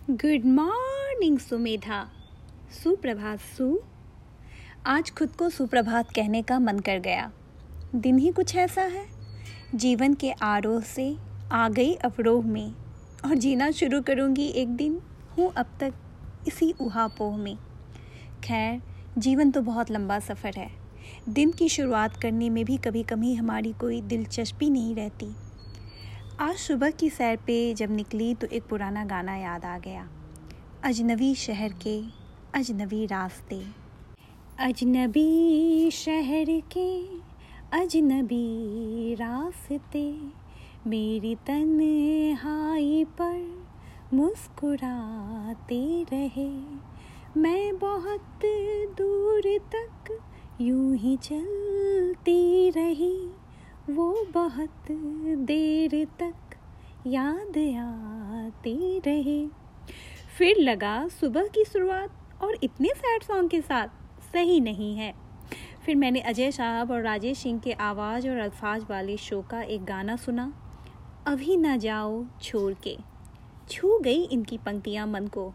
Good morning Sumedha सुप्रभात, सु। आज खुद को सुप्रभात कहने का मन कर गया। दिन ही कुछ ऐसा है। जीवन के आरोह से आ गई अवरोह में। और जीना शुरू करूँगी एक दिन। हूँ अब तक इसी उहापोह में। खैर, जीवन तो बहुत लंबा सफ़र है। दिन की शुरुआत करने में भी कभी कभी हमारी कोई दिलचस्पी नहीं रहती। आज सुबह की सैर पे जब निकली तो एक पुराना गाना याद आ गया। अजनबी शहर के अजनबी रास्ते। अजनबी शहर के अजनबी रास्ते, मेरी तन्हाई पर मुस्कुराते रहे। मैं बहुत दूर तक यूँ ही चलती रही। वो बहुत देर तक याद आती रहे। फिर लगा सुबह की शुरुआत और इतने सैड सॉन्ग के साथ, सही नहीं है। फिर मैंने अजय साहब और राजेश सिंह के आवाज़ और अल्फाज वाले शो का एक गाना सुना, अभी ना जाओ छोड़ के। छू गई इनकी पंक्तियाँ मन को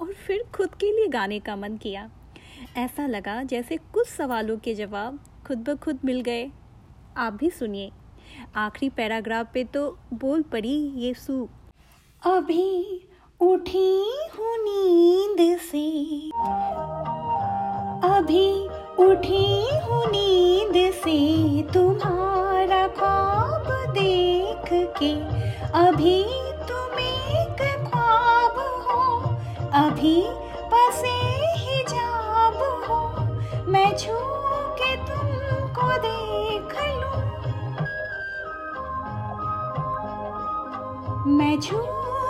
और फिर खुद के लिए गाने का मन किया। ऐसा लगा जैसे कुछ सवालों के जवाब खुद ब खुद मिल गए। आप भी सुनिए। आखिरी पैराग्राफ पे तो बोल पड़ी ये सू। अभी उठी हूँ नींद से। अभी उठी हूँ नींद से तुम्हारा ख्वाब देख के। अभी तुम एक ख्वाब हो, अभी बसे हिजाब हो। मैं छू के तुमको मैं छू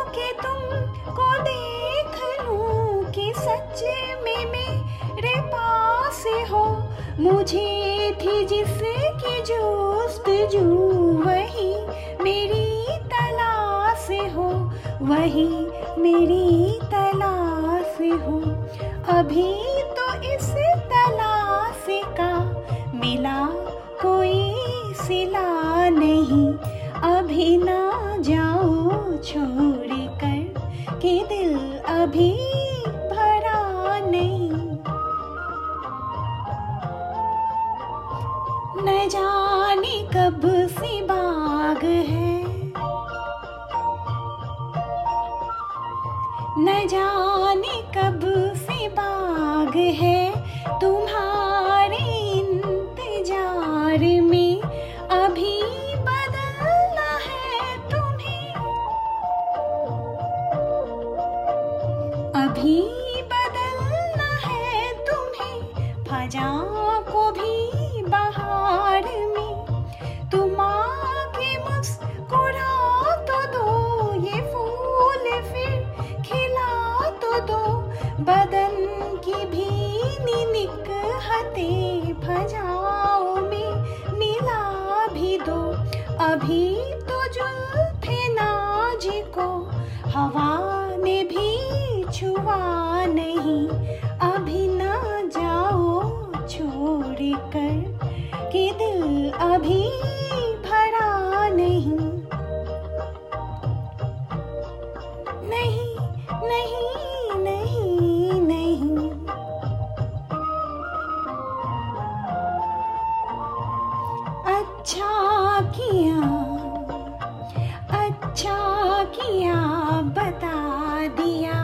के तुमको देख लूँ कि सच में मेरे पास हो। मुझे थी जिसकी जू, वही मेरी तलाश हो। वही मेरी तलाश हो। अभी तो इस छोड़ कर कि दिल अभी भरा नहीं। न जाने कब से बाग है। न जाने कब से बाग है। तुम्हारे अभी तो थे नाजी को, हवा ने भी छुआ नहीं। अभी ना जाओ छोड़ कर कि दिल अभी बता दिया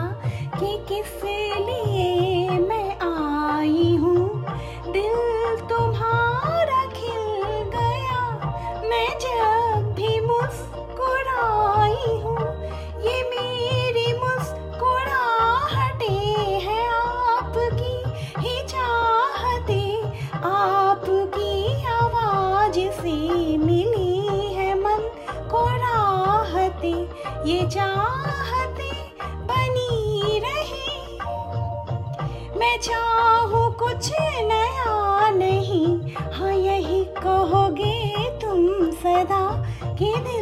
कि किस ये चाहते बनी रहे। मैं चाहूँ कुछ नया नहीं। हाँ यही कहोगे तुम सदा के दिल